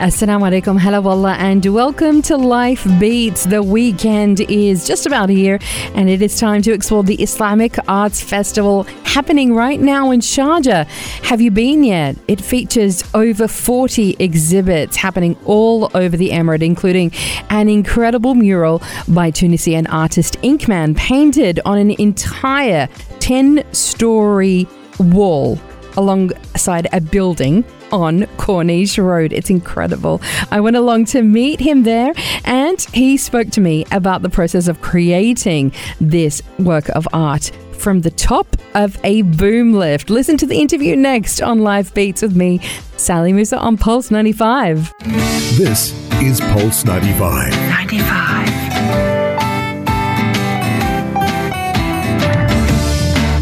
Assalamu alaikum, hello wallah, and welcome to Life Beats. The weekend is just about here, and it is time to explore the Islamic Arts Festival happening right now in Sharjah. Have you been yet? It features over 40 exhibits happening all over the Emirate, including an incredible mural by Tunisian artist Inkman, painted on an entire 10 story wall alongside a building on Corniche Road. It's incredible. I went along to meet him there and he spoke to me about the process of creating this work of art from the top of a boom lift. Listen to the interview next on Life Beats with me, Sally Musa on Pulse 95. This is Pulse 95. 95.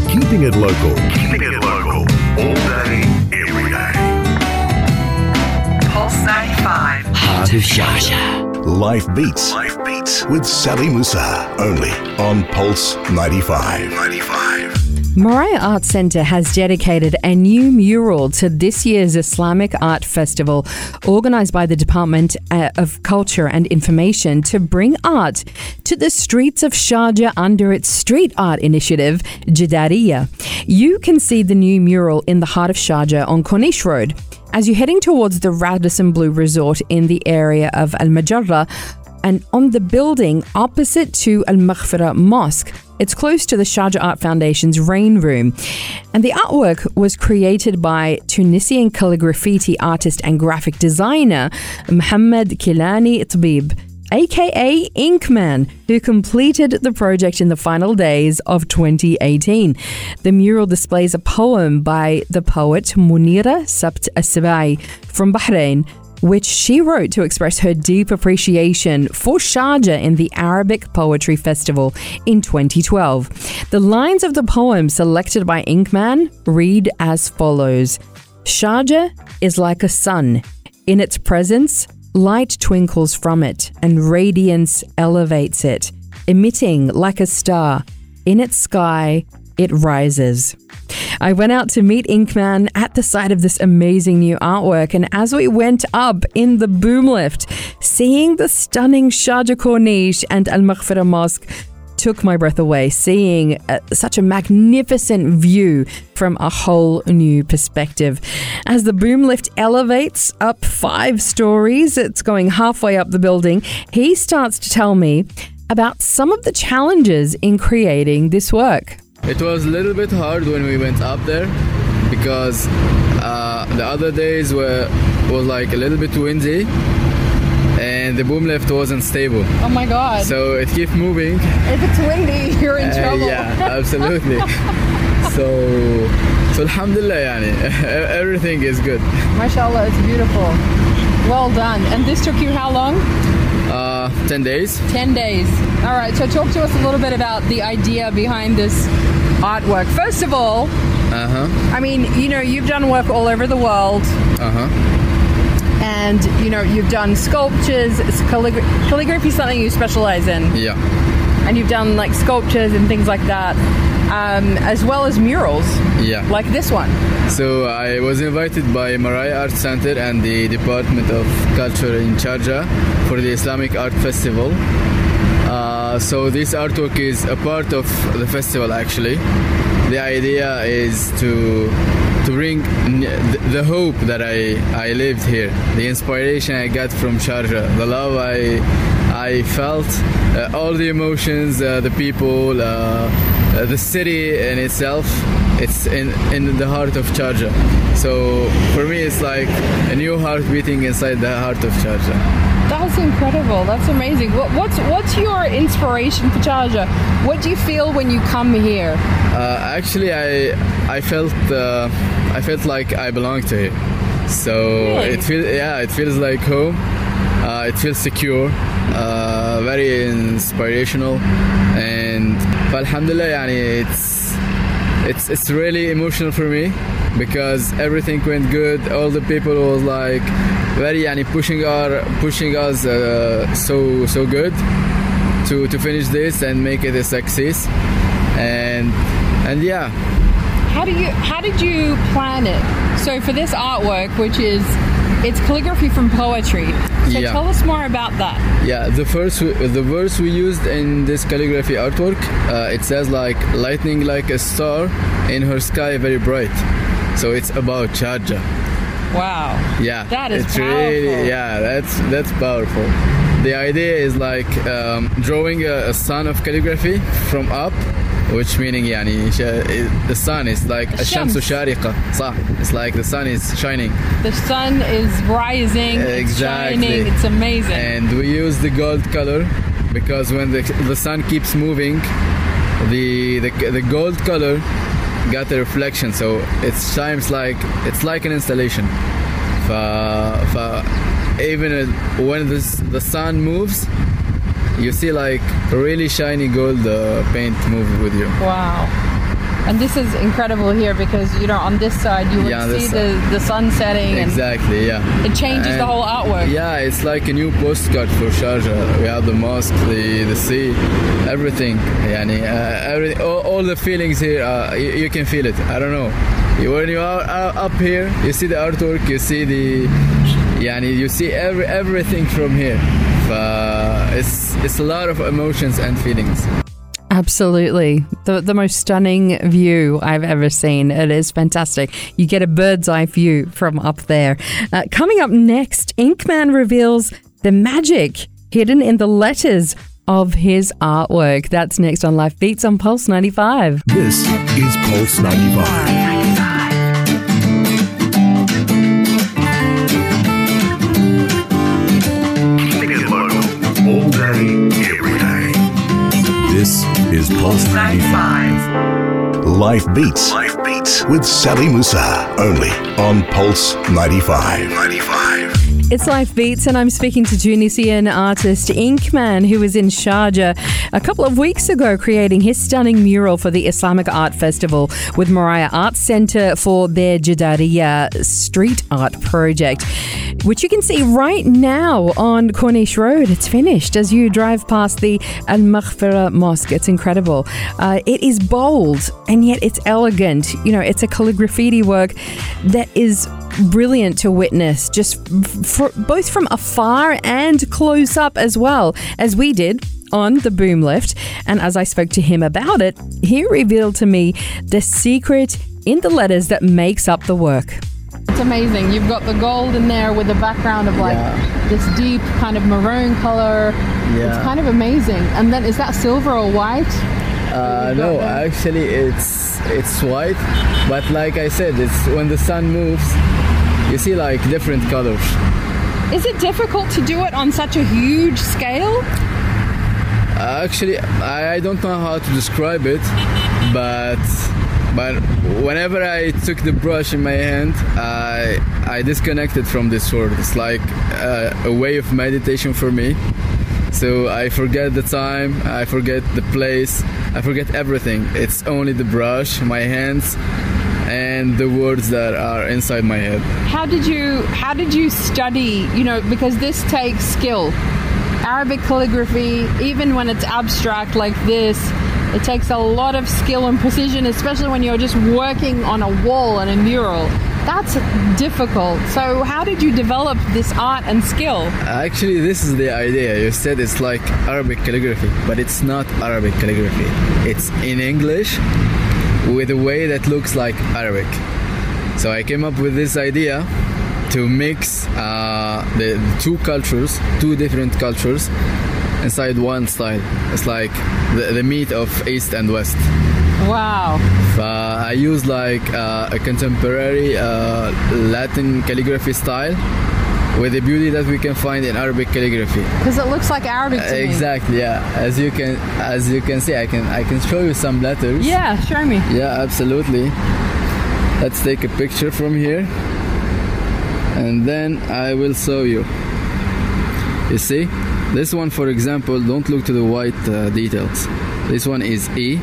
Keeping it local. Heart of Sharjah. Life Beats. Life Beats. With Sally Musa. Only on Pulse 95. 95. Maraya Art Centre has dedicated a new mural to this year's Islamic Art Festival, organised by the Department uh, of Culture and Information to bring art to the streets of Sharjah under its street art initiative, Jadariya. You can see the new mural in the heart of Sharjah on Corniche Road. As you're heading towards the Radisson Blu Resort in the area of Al Majarra, and on the building opposite to Al Maghfira Mosque, it's close to the Sharjah Art Foundation's Rain Room. And the artwork was created by Tunisian calligraphy artist and graphic designer Mohamed Kilani Tbib aka Inkman, who completed the project in the final days of 2018. The mural displays a poem by the poet Munira Sabt Asbai from Bahrain, which she wrote to express her deep appreciation for Sharjah in the Arabic Poetry Festival in 2012. The lines of the poem selected by Inkman read as follows Sharjah is like a sun. In its presence, Light twinkles from it, and radiance elevates it, emitting like a star. In its sky, it rises. I went out to meet Inkman at the site of this amazing new artwork, and as we went up in the boom lift, seeing the stunning Sharjah Corniche and Al Maghfira Mosque took my breath away seeing uh, such a magnificent view from a whole new perspective. As the boom lift elevates up five stories, it's going halfway up the building, he starts to tell me about some of the challenges in creating this work. It was a little bit hard when we went up there because uh, the other days were was like a little bit windy and the boom lift wasn't stable. Oh my god. So it kept moving. If it's windy, you're in uh, trouble. Yeah, absolutely. so so alhamdulillah yani, everything is good. MashaAllah, it's beautiful. Well done. And this took you how long? Uh, 10 days. 10 days. All right, so talk to us a little bit about the idea behind this artwork. First of all, uh-huh. I mean, you know, you've done work all over the world. Uh-huh and you know you've done sculptures calligra- calligraphy something you specialize in? Yeah. And you've done like sculptures and things like that um, as well as murals? Yeah. Like this one? So i was invited by maraya art center and the department of culture in sharjah for the islamic art festival. Uh, so this artwork is a part of the festival actually. The idea is to to bring the hope that I, I lived here, the inspiration I got from Sharjah, the love I, I felt, uh, all the emotions, uh, the people, uh, uh the city in itself, it's in, in the heart of Sharjah. So for me, it's like a new heart beating inside the heart of Sharjah. That's incredible. That's amazing. What, what's what's your inspiration for Sharjah? What do you feel when you come here? Uh, actually, I I felt uh, I felt like I belong to it. So really? it feels yeah, it feels like home. Uh, it feels secure, uh, very inspirational, and alhamdulillah, it's it's it's really emotional for me because everything went good. All the people was like very yani pushing our pushing us uh, so so good to to finish this and make it a success and and yeah How do you how did you plan it? So for this artwork, which is it's calligraphy from poetry. So Yeah. tell us more about that. Yeah, the first the verse we used in this calligraphy artwork, uh, it says like lightning like a star in her sky very bright. So it's about Sharjah. Wow. Yeah, That is it's powerful. really yeah, that's that's powerful. The idea is like um, drawing a, a sun of calligraphy from up, which meaning يعني sh- the sun is like الشمس. الشمس شارقة صح it's like the sun is shining The sun is rising, it's Exactly. shining, it's amazing. and we use the gold color because when the, the sun keeps moving the, the the gold color got a reflection so it shines like it's like an installation ف, ف, even uh, when this, the sun moves you see like really shiny gold uh, paint move with you Wow. And this is incredible here because you know on this side you Yeah, see the, the sun setting exactly yeah it changes the whole artwork. Yeah, it's like a new postcard for Sharjah. We have the mosque, the, the sea, everything. Yani, uh, every, all, all the feelings here, uh, you, you can feel it. I don't know. When you are uh, up here, you see the artwork, you see the, yani, you see every everything from here. Uh, it's it's a lot of emotions and feelings. Absolutely. The, the most stunning view I've ever seen. It is fantastic. You get a bird's eye view from up there. Uh, coming up next, Inkman reveals the magic hidden in the letters of his artwork. That's next on Life Beats on Pulse 95. This is Pulse 95. Every day. This is Pulse 95. Life Beats. Life Beats with Sally Musa. Only on Pulse 95. 95. It's Life Beats, and I'm speaking to Tunisian artist Inkman, who was in Sharjah a couple of weeks ago creating his stunning mural for the Islamic Art Festival with Maraya Arts Centre for their Jadariya street art project, which you can see right now on Corniche Road. It's finished as you drive past the Al Maghfira Mosque. It's incredible. Uh, it is bold and yet it's elegant. You know, it's a calligraphy work that is brilliant to witness, just f- for, both from afar and close up as well, as we did on the boom lift. And as I spoke to him about it, he revealed to me the secret in the letters that makes up the work. It's amazing. You've got the gold in there with a background of like Yeah. this deep kind of maroon color. Yeah. It's kind of amazing. And then is that silver or white? Uh, no, actually, it's it's white, but like I said, it's when the sun moves, you see like different colors. Is it difficult to do it on such a huge scale? Uh, actually, I, don't know how to describe it, but but whenever I took the brush in my hand, I I disconnected from this world. It's like uh, a way of meditation for me. So I forget the time, I forget the place, I forget everything. It's only the brush, my hands, and the words that are inside my head. how did you how did you study you know because this takes skill arabic calligraphy even when it's abstract like this it takes a lot of skill and precision especially when you're just working on a wall and a mural that's difficult so how did you develop this art and skill Actually, this is the idea. You said it's like Arabic calligraphy, but it's not Arabic calligraphy. It's in English with a way that looks like Arabic. So I came up with this idea to mix uh, the, two cultures, two different cultures, inside one style. It's like the, the meet of East and West. wow Uh, I use like uh, a contemporary uh, Latin calligraphy style with the beauty that we can find in Arabic calligraphy. because it looks like arabic to me. Exactly, yeah. As you can as you can see, I can I can show you some letters. yeah show me Yeah, absolutely. Let's take a picture from here. And then I will show you. You see? This one for example, don't look to the white uh, details. This one is E,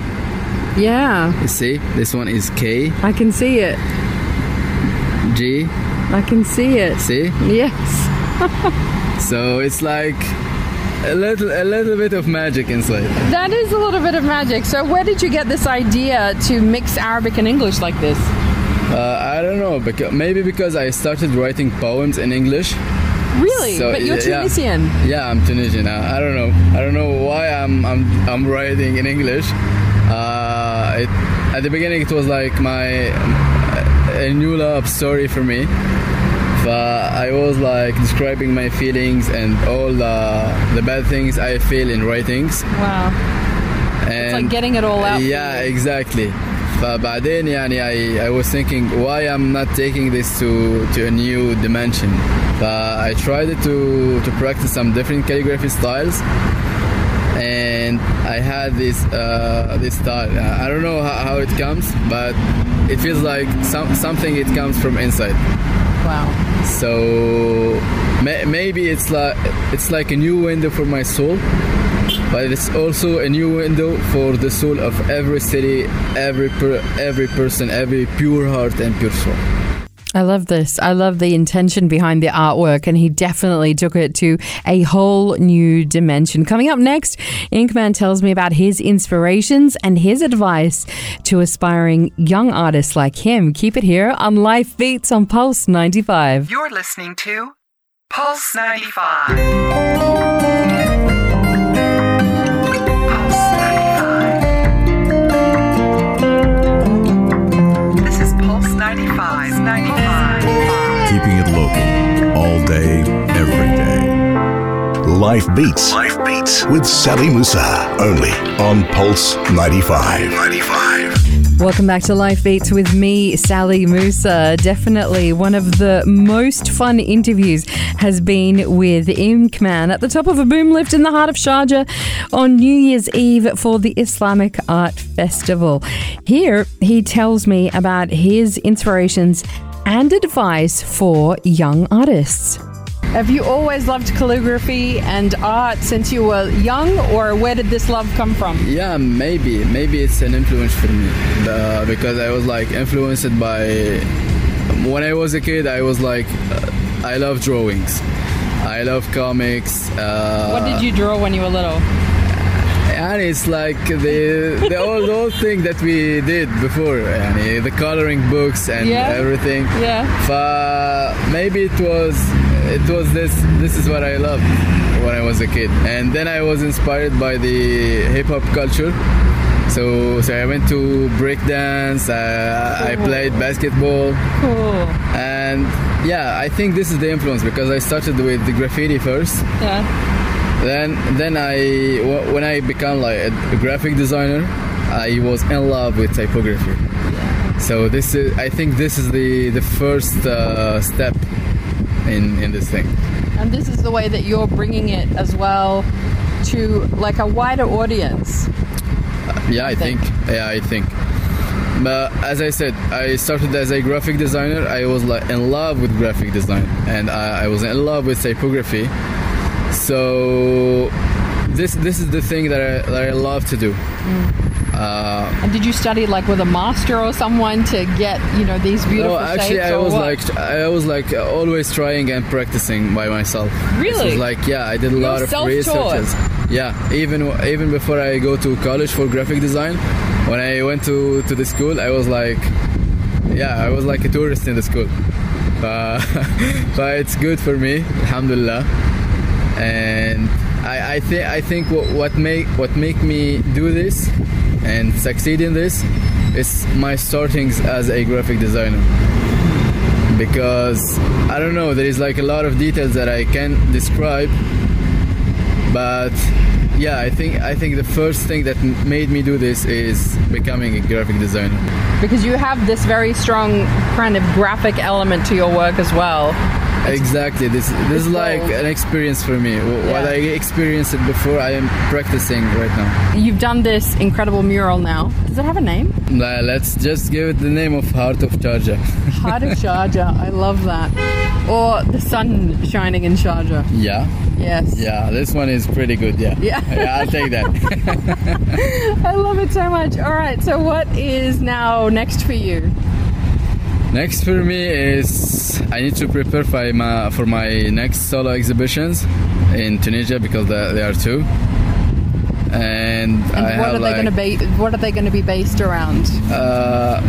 yeah you see? This one is K, i can see it G, I can see it. See? Yes. So it's like a little a little bit of magic inside. That is a little bit of magic. So, where did you get this idea to mix Arabic and English like this? Uh, I don't know, because maybe because I started writing poems in English. Really? So, but you're yeah. Tunisian. Yeah, I'm Tunisian. I, I don't know. I don't know why I'm I'm I'm writing in English. Uh, it, at the beginning, it was like my a new love story for me. But I was like describing my feelings and all the the bad things I feel in writings. Wow. And It's like getting it all out. for Yeah, you. exactly. فبعدين يعني I, I was thinking why I'm not taking this to, to a new dimension. But I tried to, to practice some different calligraphy styles and I had this uh, this style. Uh, I don't know how, how it comes, but it feels like some, something it comes from inside. Wow. So may, maybe it's like it's like a new window for my soul, but it's also a new window for the soul of every city, every per, every person, every pure heart and pure soul. I love this. I love the intention behind the artwork, and he definitely took it to a whole new dimension. Coming up next, Inkman tells me about his inspirations and his advice to aspiring young artists like him. Keep it here on Life Beats on Pulse 95. You're listening to Pulse 95. Life Beats. Life Beats with Sally Musa. Only on Pulse 95. 95. Welcome back to Life Beats with me, Sally Musa. Definitely one of the most fun interviews has been with Inkman at the top of a boom lift in the heart of Sharjah on New Year's Eve for the Islamic Art Festival. Here, he tells me about his inspirations and advice for young artists. Have you always loved calligraphy and art since you were young, or where did this love come from? Yeah, maybe maybe it's an influence for me uh, because I was like influenced by when I was a kid. I was like uh, I love drawings. I love comics. Uh, What did you draw when you were little? And it's like the the old old thing that we did before, يعني, the coloring books and Yeah. everything. Yeah. But maybe it was it was this this is what I loved when I was a kid, and then I was inspired by the hip hop culture. So so I went to breakdance. Uh, I played basketball, Cool. and yeah, I think this is the influence because I started with the graffiti first. Yeah. Then, then I when I became like a, graphic designer, I was in love with typography. So this is, I think, this is the the first uh, step in in this thing. And this is the way that you're bringing it as well to like a wider audience. Yeah, I think. Yeah, I think. But as I said, I started as a graphic designer. I was like in love with graphic design, and I, I was in love with typography. So this this is the thing that I, that I love to do. Uh, And did you study like with a master or someone to get, you know, these beautiful No, actually? I was what? like, I was like always trying and practicing by myself. Really? Like, yeah, I did a lot of researches. Yeah, even even before I go to college for graphic design, when I went to to the school, I was like, yeah, I was like a tourist in the school. Uh, but it's good for me, alhamdulillah. And I, I think I think what, what make what make me do this and succeed in this is my startings as a graphic designer because I don't know there is like a lot of details that I can describe but yeah I think I think the first thing that made me do this is becoming a graphic designer because you have this very strong kind of graphic element to your work as well. Exactly this this is like bold. an experience for me Wh- what Yeah. I experienced it before I am practicing right now You've done this incredible mural now. Does it have a name? Nah, let's just give it the name of Heart of Sharjah Heart of Sharjah. I love that. Or the sun shining in Sharjah. yeah Yes. yeah this one is pretty good yeah Yeah. yeah I'll take that I love it so much. All right. So what is now next for you? Next for me is I need to prepare for my, for my next solo exhibitions in Tunisia because there are two. And, And what are they going to be? What are they going to be based around? uh,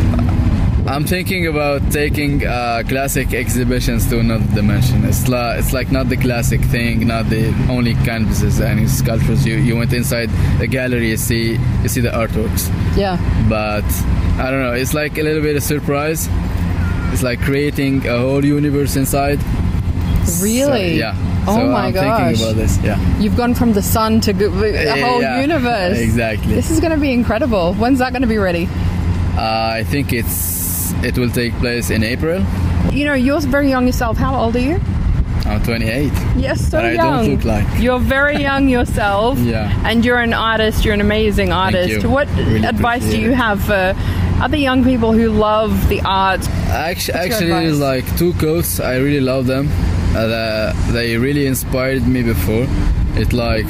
I'm thinking about taking uh, classic exhibitions to another dimension. It's like it's like not the classic thing, not the only canvases and sculptures. You you went inside the gallery, you see you see the artworks, Yeah. but I don't know. It's like a little bit of surprise. It's like creating a whole universe inside. So, Really? yeah. Oh so my I'm gosh. thinking about this. Yeah. You've gone from the sun to go- the whole Yeah, universe. Exactly. This is going to be incredible. When's that going to be ready? Uh, I think it's it will take place in April. You know, you're very young yourself. How old are you? I'm 28. Yes, so But I don't look like. You're very young yourself. Yeah. And you're an artist. You're an amazing artist. you. What Really advice do you have for other young people who love the art? Actually, actually, like two quotes. I really love them. Uh, they really inspired me before. It like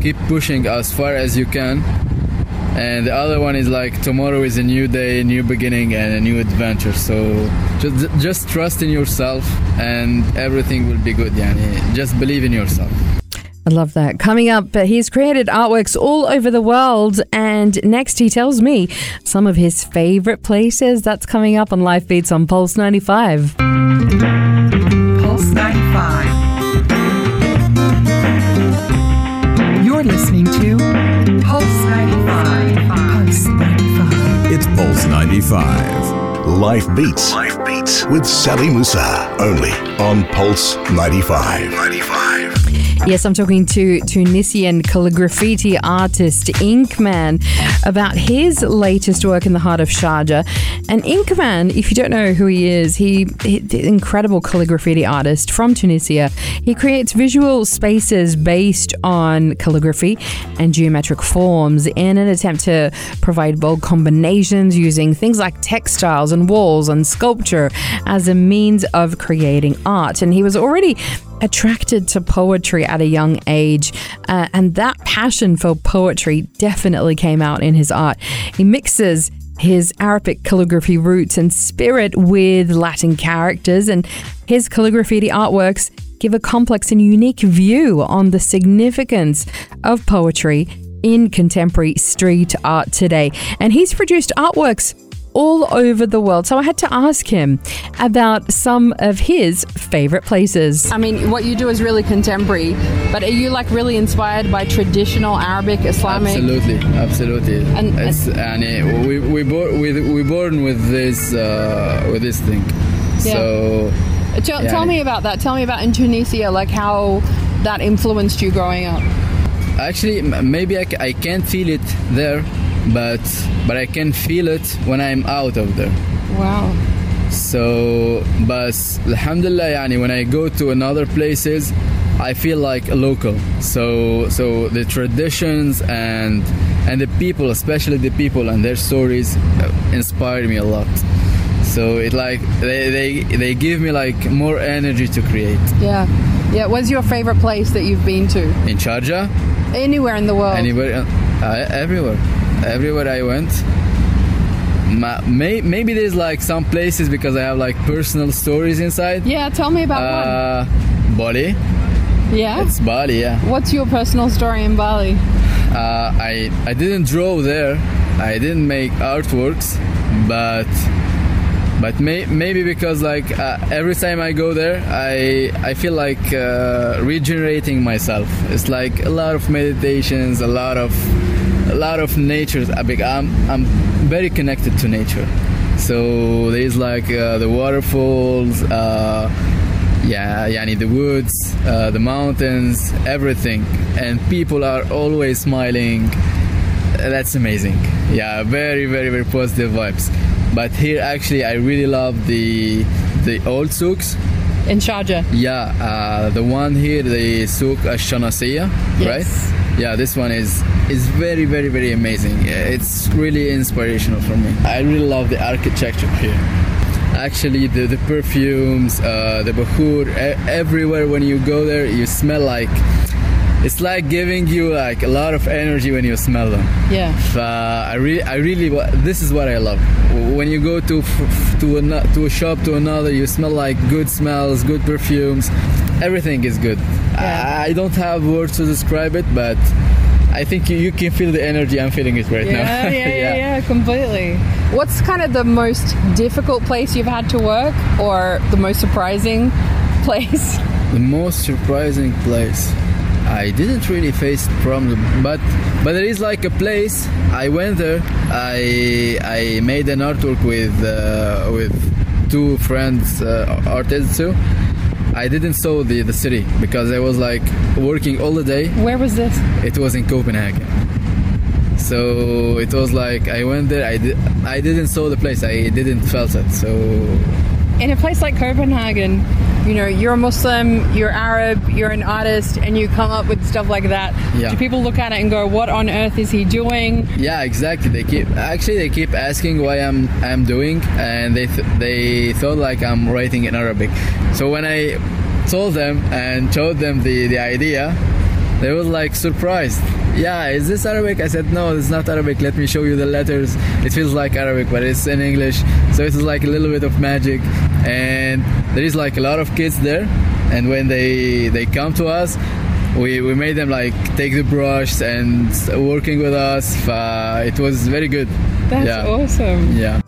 keep pushing as far as you can. And the other one is like tomorrow is a new day, a new beginning, and a new adventure. So just just trust in yourself, and everything will be good. Yani. Just believe in yourself. I love that. Coming up, he's created artworks all over the world. And next, he tells me some of his favorite places. That's coming up on Life Beats on Pulse 95. Pulse 95. You're listening to Pulse 95. Pulse 95. It's Pulse 95. Life Beats. Life Beats with Sally Musa. Only on Pulse 95. 95. Yes, I'm talking to Tunisian calligraphy artist Inkman about his latest work in the heart of Sharjah. And Inkman, if you don't know who he is, he, he incredible calligraphy artist from Tunisia. He creates visual spaces based on calligraphy and geometric forms in an attempt to provide bold combinations using things like textiles and walls and sculpture as a means of creating art. And he was already attracted to poetry at a young age, uh, and that passion for poetry definitely came out in his art. He mixes his Arabic calligraphy roots and spirit with Latin characters, and his calligraphy artworks give a complex and unique view on the significance of poetry in contemporary street art today. And he's produced artworks all over the world. So I had to ask him about some of his favorite places. I mean, what you do is really contemporary, but are you like really inspired by traditional Arabic, Islamic? Absolutely, absolutely. And- it's and we we born we we born with this uh, with this thing. So Tell, Yeah, tell me about that. Tell me about in Tunisia, like how that influenced you growing up. actually, maybe I, I can't feel it there, but but I can feel it when I'm out of there. Wow. So, but alhamdulillah, yani, when I go to another places, I feel like a local. So, so the traditions and and the people, especially the people and their stories, uh, inspire me a lot. So it like they, they they give me like more energy to create. Yeah. Yeah. What's your favorite place that you've been to? In Sharjah, Anywhere in the world. anywhere, uh, everywhere, everywhere I went. Ma- may, maybe there's like some places because I have like personal stories inside. Yeah. Tell me about Uh, Bali. Yeah. It's Bali, yeah. What's your personal story in Bali? Uh, I I didn't draw there. I didn't make artworks, but but may, maybe because like uh, every time I go there, I I feel like uh, regenerating myself. It's like a lot of meditations, a lot of a lot of nature. I beg- I'm I'm very connected to nature. So there's like uh, the waterfalls. Uh, yeah, yani the woods, uh, the mountains, everything, and people are always smiling. Uh, That's amazing. Yeah, very, very, very positive vibes. But here, actually, I really love the the old souks. In Sharjah. Yeah, uh, the one here, the souk Ashanasiya, Yes. right? Yeah, this one is is very, very, very amazing. It's really inspirational for me. I really love the architecture here. Actually, the, the perfumes, uh, the bahur, everywhere when you go there, you smell like it's like giving you like a lot of energy when you smell them. Yeah. Uh, I really, I really, this is what I love. When you go to f- to a to a shop to another, you smell like good smells, good perfumes. Everything is good. I, I don't have words to describe it, but I think you, you can feel the energy. I'm feeling it right now. Yeah, yeah, yeah, yeah, completely. What's kind of the most difficult place you've had to work or the most surprising place? The most surprising place. I didn't really face problem, but but there is like a place. I went there. I I made an artwork with uh, with two friends, uh, artists too. I didn't saw the the city because I was like working all the day. Where was this? It was in Copenhagen. So it was like I went there. I did. I didn't saw the place. I didn't felt it. So In a place like Copenhagen, you know, you're a Muslim, you're Arab, you're an artist, and you come up with stuff like that. Yeah. Do people look at it and go, "What on earth is he doing?" Yeah, exactly. They keep actually they keep asking why I'm I'm doing, and they th- they thought like I'm writing in Arabic. So when I told them and showed them the the idea, they were like surprised. Yeah, is this Arabic? I said no, it's not Arabic. Let me show you the letters. It feels like Arabic, but it's in English. So it's like a little bit of magic, and there is like a lot of kids there. And when they they come to us, we, we made them like take the brush and working with us. Uh, it was very good. That's yeah. awesome. Yeah.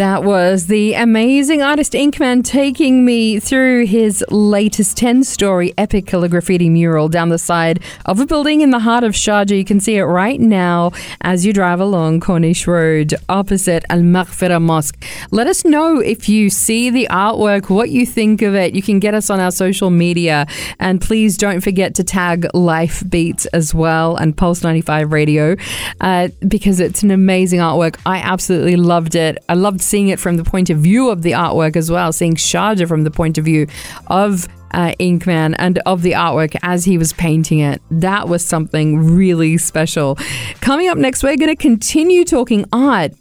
That was the amazing artist Inkman taking me through his latest 10 story epic calligraphy mural down the side of a building in the heart of Sharjah. You can see it right now as you drive along Corniche Road opposite Al Maghfira Mosque. Let us know if you see the artwork, what you think of it. You can get us on our social media. And please don't forget to tag Life Beats as well and Pulse 95 Radio uh, because it's an amazing artwork. I absolutely loved it. I loved seeing it from the point of view of the artwork as well, seeing Sharjah from the point of view of uh, Inkman and of the artwork as he was painting it. That was something really special. Coming up next, we're going to continue talking art,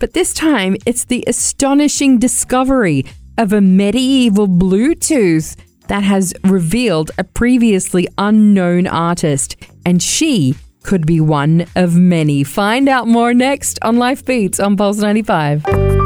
but this time it's the astonishing discovery of a medieval Bluetooth that has revealed a previously unknown artist, and she could be one of many. Find out more next on Life Beats on Pulse 95.